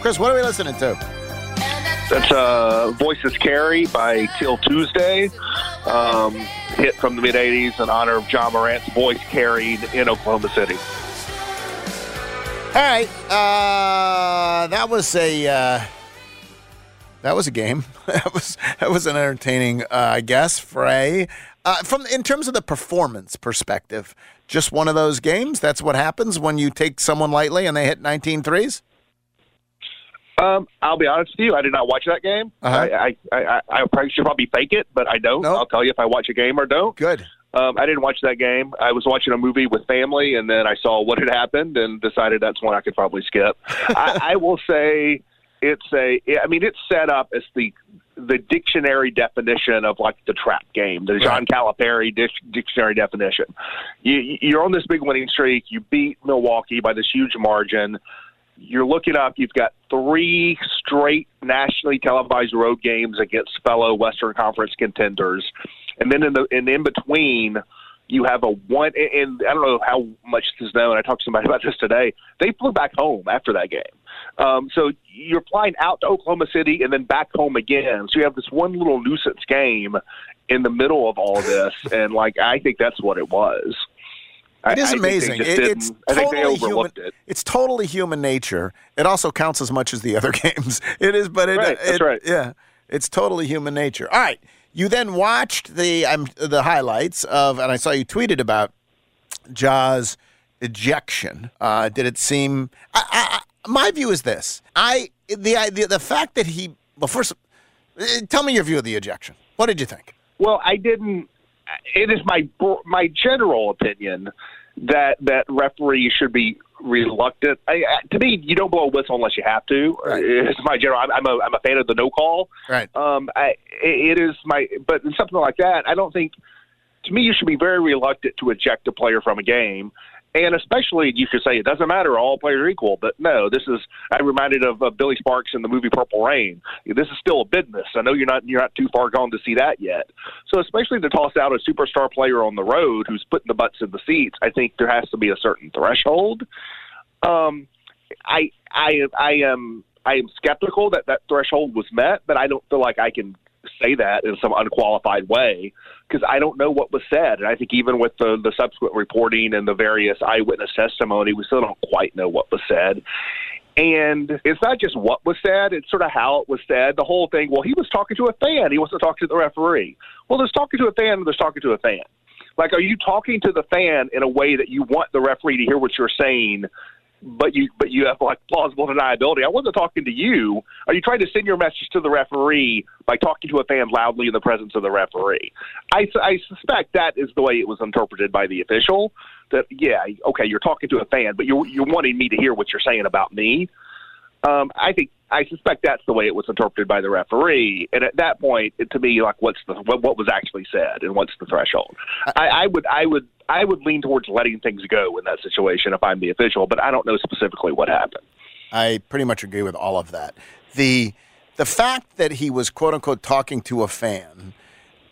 Chris, what are we listening to? That's uh, Voices Carry by 'Til Tuesday. Um, hit from the mid 80s in honor of Ja Morant's voice carried in Oklahoma City. All right, uh, that was a uh, that was a game. that was that was an entertaining, uh, I guess, fray. Uh, from in terms of the performance perspective, just one of those games. That's what happens when you take someone lightly and they hit 19 threes. Um, I'll be honest with you. I did not watch that game. Uh-huh. I, I, I, I probably should probably fake it, but I don't. Nope. I'll tell you if I watch a game or don't. Good. Um, I didn't watch that game. I was watching a movie with family, and then I saw what had happened, and decided that's one I could probably skip. I, I will say it's a. I mean, it's set up as the the dictionary definition of like the trap game, the John Calipari dic- dictionary definition. You, you're on this big winning streak. You beat Milwaukee by this huge margin. You're looking up. You've got three straight nationally televised road games against fellow Western Conference contenders, and then in the and in between, you have a one. And I don't know how much this is known. I talked to somebody about this today. They flew back home after that game. Um, so you're flying out to Oklahoma City and then back home again. So you have this one little nuisance game in the middle of all this, and like I think that's what it was. I- It is I they amazing. It, it's I think they totally human. it. It's totally human nature. It also counts as much as the other games. It is, but it, Right, that's right. Yeah, it's totally human nature. All right. You then watched the um, the highlights of, and I saw you tweeted about Ja's ejection. Uh, did it seem? I, I, I- my view is this. I the the the fact that he well first, uh, tell me your view of the ejection. What did you think? Well, I didn't. It is my my general opinion that that referees should be reluctant. I, I- to me, you don't blow a whistle unless you have to. Right. It's my general. I'm, I'm a I'm a fan of the no call. Right. Um, I, it is my. But in something like that, I don't think. To me, you should be very reluctant to eject a player from a game. And especially, you could say it doesn't matter; all players are equal. But no, this is. I'm reminded of uh, Billy Sparks in the movie Purple Rain. This is still a business. I know you're not you're not too far gone to see that yet. So, especially to toss out a superstar player on the road who's putting the butts in the seats, I think there has to be a certain threshold. Um, I I I am I am skeptical that that threshold was met, but I don't feel like I can say that in some unqualified way because I don't know what was said, and I think even with the the subsequent reporting and the various eyewitness testimony, we still don't quite know what was said. And it's not just what was said, it's sort of how it was said. The whole thing, well, he was talking to a fan. He wasn't talking to the referee. Well, there's talking to a fan and there's talking to a fan. Like, are you talking to the fan in a way that you want the referee to hear what you're saying, but you but you have like plausible deniability? I wasn't talking to you. Are you trying to send your message to the referee by talking to a fan loudly in the presence of the referee? I, I suspect that is the way it was interpreted by the official. That yeah, okay, you're talking to a fan, but you're you're wanting me to hear what you're saying about me. Um, I think I suspect that's the way it was interpreted by the referee. And at that point, it, to me, like, what's the what, what was actually said and what's the threshold? I, I would I would I would lean towards letting things go in that situation if I'm the official, but I don't know specifically what happened. I pretty much agree with all of that. The the fact that he was quote unquote talking to a fan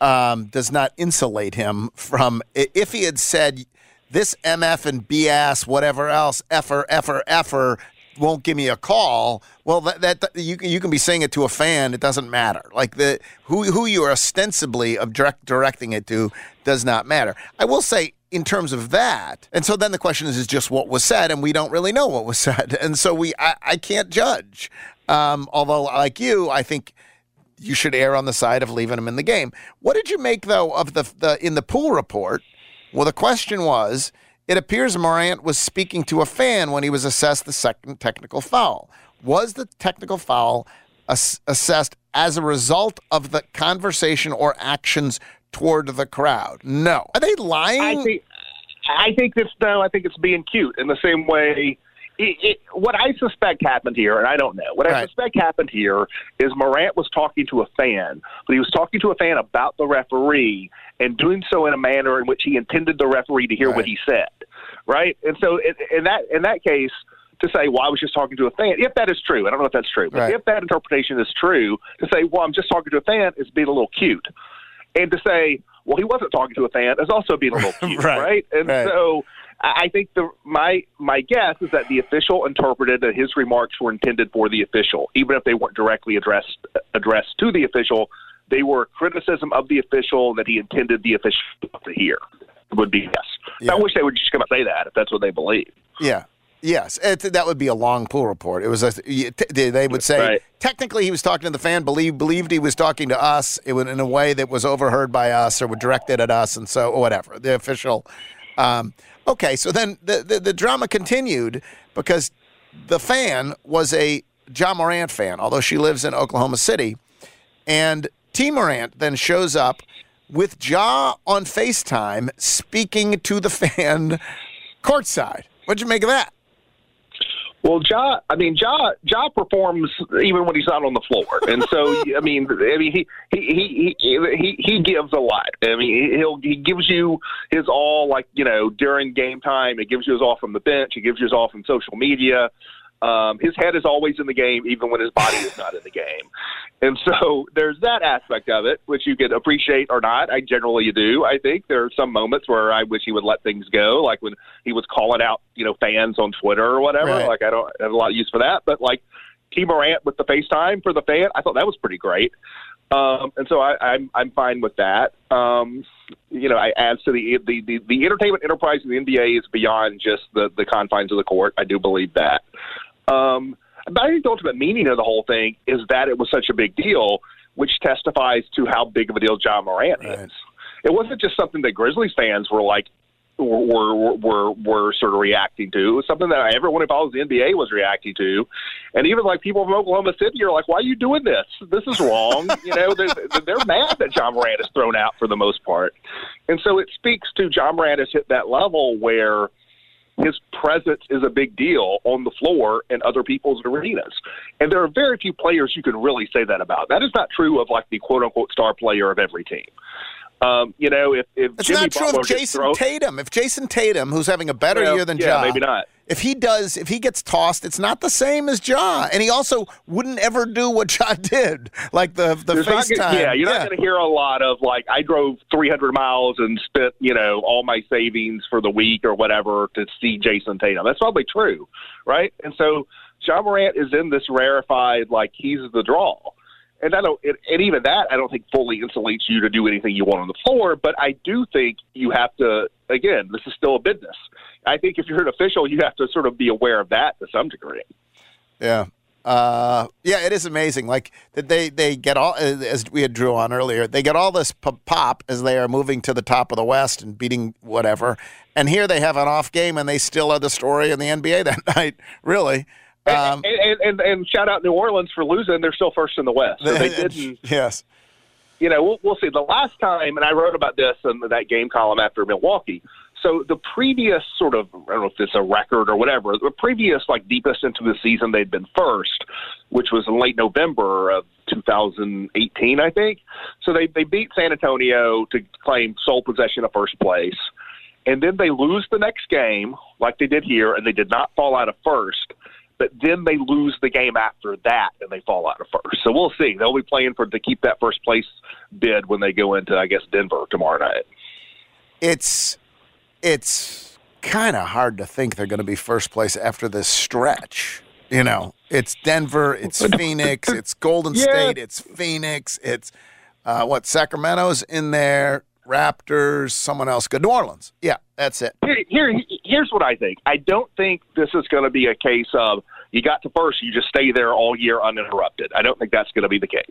um, does not insulate him from if he had said this MF and BS whatever else effer effer effer won't give me a call. Well, that, that you you can be saying it to a fan. It doesn't matter. Like the who who you are ostensibly direct, directing it to does not matter. I will say in terms of that, and so then the question is, is just what was said, and we don't really know what was said, and so we, I, I can't judge. Um, although, like you, I think you should err on the side of leaving him in the game. What did you make though of the the in the pool report? Well, the question was, it appears Morant was speaking to a fan when he was assessed the second technical foul. Was the technical foul ass- assessed as a result of the conversation or actions toward the crowd? No. Are they lying? I think I think this no. I think it's being cute in the same way. It, it, what I suspect happened here, and I don't know. What I suspect happened here is Morant was talking to a fan, but he was talking to a fan about the referee and doing so in a manner in which he intended the referee to hear what he said, right? And so, in, in that in that case, to say, "Well, I was just talking to a fan," if that is true, I don't know if that's true, but Right. if that interpretation is true, to say, "Well, I'm just talking to a fan," is being a little cute, and to say, "Well, he wasn't talking to a fan," is also being a little cute, Right. right? And Right. so. I think the my my guess is that the official interpreted that his remarks were intended for the official, even if they weren't directly addressed addressed to the official. They were a criticism of the official that he intended the official to hear. Would be yes. Yeah. I wish they would just come and say that if that's what they believe. Yeah. Yes, it, that would be a long pool report. It was a, they would say Right. technically he was talking to the fan, believed believed he was talking to us. It was in a way that was overheard by us or would directed at us, and so whatever the official. Um, okay, so then the, the the drama continued because the fan was a Ja Morant fan, although she lives in Oklahoma City, and Tee Morant then shows up with Ja on FaceTime speaking to the fan courtside. What'd you make of that? Well, Ja, I mean, Ja, Ja performs even when he's not on the floor, and so I mean, I mean, he he he he he, gives a lot. I mean, he'll he gives you his all, like you know, during game time. He gives you his all from the bench. He gives you his all from social media. Um, his head is always in the game, even when his body is not in the game. And so there's that aspect of it, which you can appreciate or not. I generally do. I think there are some moments where I wish he would let things go, like when he was calling out, you know, fans on Twitter or whatever. Right. Like I don't have a lot of use for that, but like Tee Morant with the FaceTime for the fan, I thought that was pretty great. Um, and so I, I'm I'm fine with that. Um, you know, I adds to the, the the the entertainment enterprise of the NBA is beyond just the the confines of the court. I do believe that. Um, but I think the ultimate meaning of the whole thing is that it was such a big deal, which testifies to how big of a deal Ja Morant Right. is. It wasn't just something that Grizzlies fans were like were were were, were sort of reacting to. It was something that everyone who follows the NBA was reacting to, and even like people from Oklahoma City are like, "Why are you doing this? This is wrong." you know, they're, they're mad that Ja Morant is thrown out for the most part, and so it speaks to Ja Morant has hit that level where his presence is a big deal on the floor in other people's arenas. And there are very few players you can really say that about. That is not true of like the quote unquote star player of every team. Um, you know, if, if It's Jimmy not true Butler of Jayson thrown- Tatum. If Jayson Tatum, who's having a better Well, year than yeah, Ja, maybe not. If he does, if he gets tossed, it's not the same as Ja, and he also wouldn't ever do what Ja did, like the the There's FaceTime. gonna, yeah, you're not going to hear a lot of like I drove 300 miles and spent you know all my savings for the week or whatever to see Jayson Tatum. That's probably true, right? And so Ja Morant is in this rarefied like he's the draw. And I don't, and and even that I don't think fully insulates you to do anything you want on the floor. But I do think you have to. Again, this is still a business. I think if you're an official, you have to sort of be aware of that to some degree. Yeah. Uh, yeah, it is amazing. Like that they they get all as we had drew on earlier. They get all this pop as they are moving to the top of the West and beating whatever. And here they have an off game, and they still are the story in the NBA that night. Really. Um, and, and, and, and shout out New Orleans for losing. They're still first in the West. So they didn't. yes. you know, we'll, we'll see. The last time, and I wrote about this in that game column after Milwaukee. So the previous sort of, I don't know if it's a record or whatever, the previous like deepest into the season they'd been first, which was in late November of 2018, I think. So they they beat San Antonio to claim sole possession of first place, and then they lose the next game like they did here, and they did not fall out of first but then they lose the game after that and they fall out of first. So we'll see. They'll be playing for to keep that first place bid when they go into I guess Denver tomorrow night. It's it's kind of hard to think they're going to be first place after this stretch. You know, it's Denver, it's Phoenix, it's Golden Yeah. State, it's Phoenix, it's uh, what Sacramento's in there. Raptors, someone else good. New Orleans. Yeah, that's it. Here, here here's what I think. I don't think this is going to be a case of you got to first, you just stay there all year uninterrupted. I don't think that's going to be the case.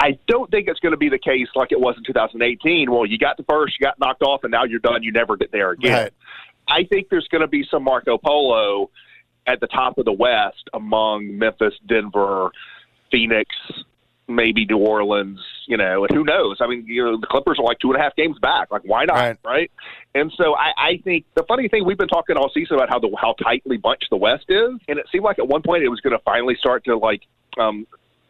I don't think it's going to be the case like it was in 2018. Well, you got to first, you got knocked off, and now you're done. You never get there again. Right. I think there's going to be some Marco Polo at the top of the West among Memphis, Denver, Phoenix, maybe New Orleans, you know, and who knows? I mean, you know, the Clippers are like two and a half games back. Like, why not? Right. Right. And so I, I think the funny thing we've been talking all season about how the how tightly bunched the West is, and it seemed like at one point it was going to finally start to like um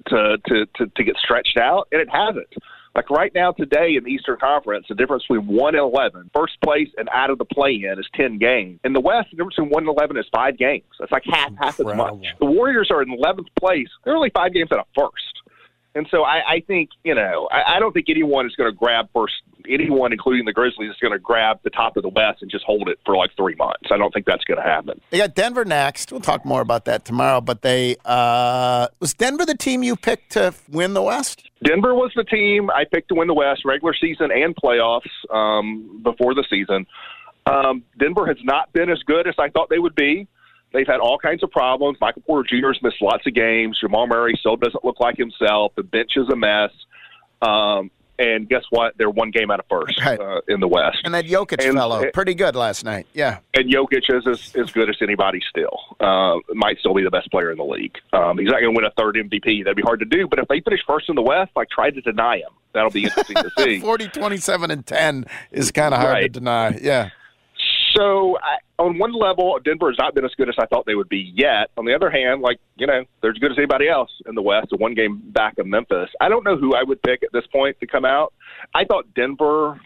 to to to, to get stretched out, and it hasn't. Like right now, today in the Eastern Conference, the difference between one and eleven, first place and out of the play-in, is ten games. In the West, the difference between one and eleven is five games. It's like half half as much. The Warriors are in eleventh place. They're only five games out of first. And so I, I think, you know, I, I don't think anyone is going to grab first, anyone, including the Grizzlies, is going to grab the top of the West and just hold it for like three months. I don't think that's going to happen. They got Denver next. We'll talk more about that tomorrow. But they uh, was Denver the team you picked to win the West? Denver was the team I picked to win the West, regular season and playoffs um, before the season. Um, Denver has not been as good as I thought they would be. They've had all kinds of problems. Michael Porter Jr. has missed lots of games. Jamal Murray still doesn't look like himself. The bench is a mess. Um, and guess what? They're one game out of first Right. uh, in the West. And that Jokic And- fellow, and- pretty good last night. Yeah. and Jokic is as, as good as anybody still. Uh, might still be the best player in the league. Um, he's not going to win a third MVP. That'd be hard to do. But if they finish first in the West, like try to deny him. That'll be interesting to see. 40, 27, and 10 is kind of hard to deny. Yeah. So I, on one level, Denver has not been as good as I thought they would be yet. On the other hand, like you know, they're as good as anybody else in the West. One game back of Memphis. I don't know who I would pick at this point to come out. I thought Denver.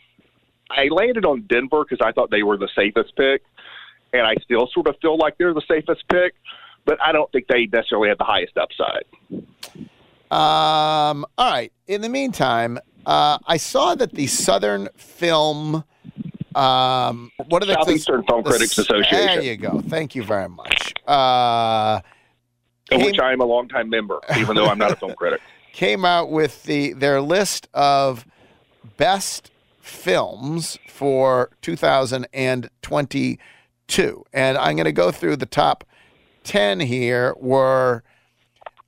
I landed on Denver because I thought they were the safest pick, and I still sort of feel like they're the safest pick. But I don't think they necessarily have the highest upside. Um, all right. In the meantime, uh, I saw that the Southern Film. Um, what are the Southeastern Film the- Critics Association. There you go. Thank you very much. Uh, Of Came- which I am a longtime member, even though I'm not a film critic. came out with the their list of best films for 2022 and i'm going to go through the top 10 here were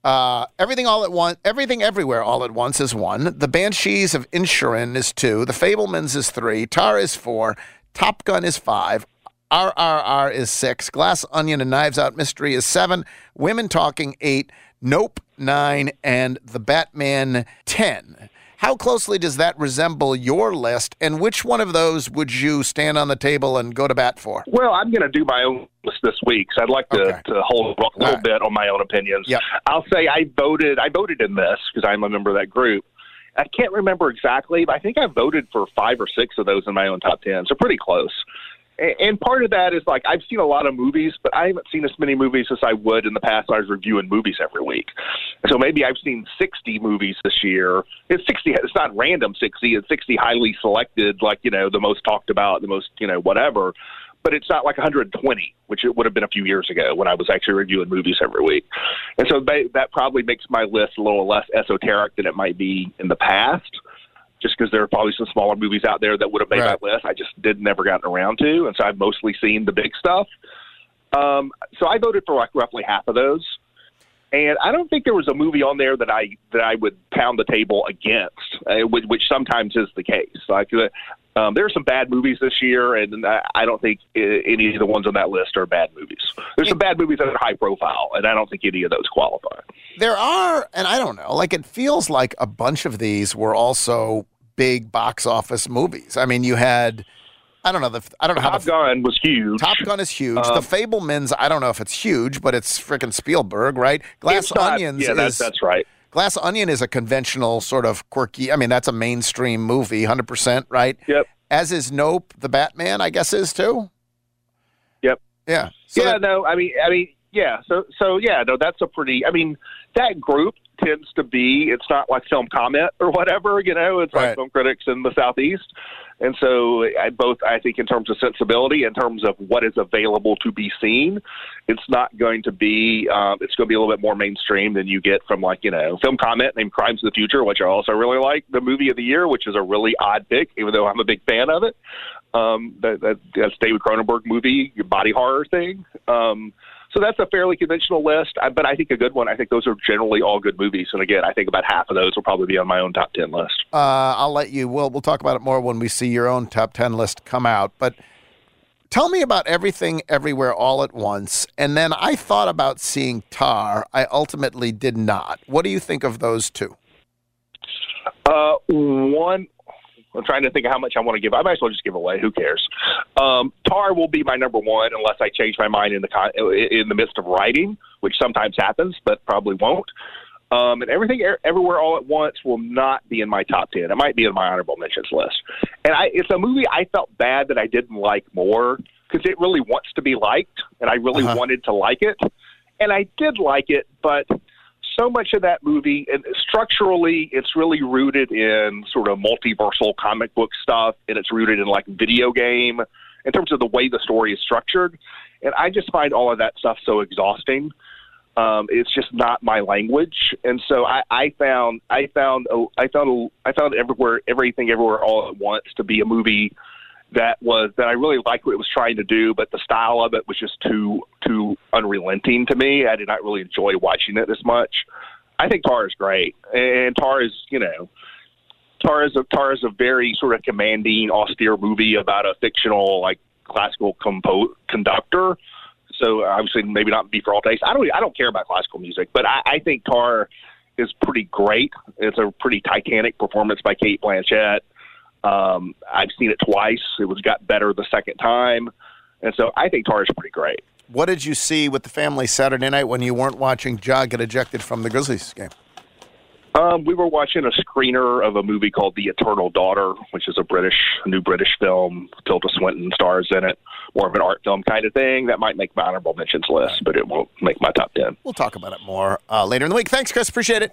uh, everything all at once everything everywhere all at once is one the banshees of Inisherin is two the Fabelmans is three tar is four top gun is five RRR is six. Glass Onion and Knives Out Mystery is seven. Women Talking eight. Nope nine. And The Batman ten. How closely does that resemble your list? And which one of those would you stand on the table and go to bat for? Well, I'm going to do my own list this week, so I'd like to, Okay. to hold a little right. bit on my own opinions. Yep. I'll say I voted. I voted in this because I'm a member of that group. I can't remember exactly, but I think I voted for five or six of those in my own top ten, so pretty close. And part of that is like I've seen a lot of movies, but I haven't seen as many movies as I would in the past. I was reviewing movies every week, so maybe I've seen sixty movies this year. It's sixty. It's not random sixty. It's sixty highly selected, like you know the most talked about, the most you know whatever. But it's not like 120, which it would have been a few years ago when I was actually reviewing movies every week. And so that probably makes my list a little less esoteric than it might be in the past just because there are probably some smaller movies out there that would have made Right. my list. I just did never gotten around to, and so I've mostly seen the big stuff. Um, so I voted for like roughly half of those, and I don't think there was a movie on there that I that I would pound the table against, uh, which, which sometimes is the case. Like uh, um, there are some bad movies this year, and I, I don't think any of the ones on that list are bad movies. There's some bad movies that are high profile, and I don't think any of those qualify. There are, and I don't know, like it feels like a bunch of these were also big box office movies. I mean, you had, I don't know, the, I don't know how Top the, Gun was huge. Top Gun is huge. the Um, Fabelmans, I don't know if it's huge, but it's freaking Spielberg, right? Glass It's not- Onions yeah, that's, that's right. Glass Onion is a conventional sort of quirky. I mean, that's a mainstream movie, hundred percent, right? Yep. As is Nope, the Batman, I guess is too. Yep. Yeah. So yeah, that- no, I mean, I mean, yeah. So so yeah, no, that's a pretty. I mean, that group tends to be. It's not like film comment or whatever. You know, it's Right. like film critics in the southeast. And so, I both I think in terms of sensibility, in terms of what is available to be seen, it's not going to be. Um, it's going to be a little bit more mainstream than you get from like you know film comment named Crimes of the Future, which I also really like. The movie of the year, which is a really odd pick, even though I'm a big fan of it. Um, that, that that's David Cronenberg movie, your body horror thing. Um, so that's a fairly conventional list, but I think a good one. I think those are generally all good movies, and again, I think about half of those will probably be on my own top ten list. Uh, I'll let you. We'll we'll talk about it more when we see your own top ten list come out. But tell me about everything, everywhere, all at once. And then I thought about seeing Tar. I ultimately did not. What do you think of those two? Uh, one. I'm trying to think of how much I want to give. I might as well just give away. Who cares? Um, Tar will be my number one unless I change my mind in the con- in the midst of writing, which sometimes happens, but probably won't. Um, and everything, everywhere, all at once will not be in my top ten. It might be in my honorable mentions list. And I, it's a movie I felt bad that I didn't like more because it really wants to be liked, and I really Uh-huh. wanted to like it, and I did like it, but so much of that movie, and structurally, it's really rooted in sort of multiversal comic book stuff, and it's rooted in like video game in terms of the way the story is structured. And I just find all of that stuff so exhausting. Um, it's just not my language, and so I, I found I found a, I found I found everywhere everything everywhere all at once to be a movie that was that I really liked what it was trying to do, but the style of it was just too too unrelenting to me. I did not really enjoy watching it as much. I think Tar is great, and Tar is you know Tar is a Tar is a very sort of commanding, austere movie about a fictional like classical compo- conductor. So obviously, maybe not be for all taste. I don't I don't care about classical music, but I, I think Tar is pretty great. It's a pretty titanic performance by Cate Blanchett. Um, I've seen it twice. It was got better the second time, and so I think Tar is pretty great. What did you see with the family Saturday night when you weren't watching Ja get ejected from the Grizzlies game? Um, we were watching a screener of a movie called The Eternal Daughter, which is a British, a new British film. Tilda Swinton stars in it. More of an art film kind of thing. That might make my honorable mentions list, but it won't make my top ten. We'll talk about it more uh, later in the week. Thanks, Chris. Appreciate it.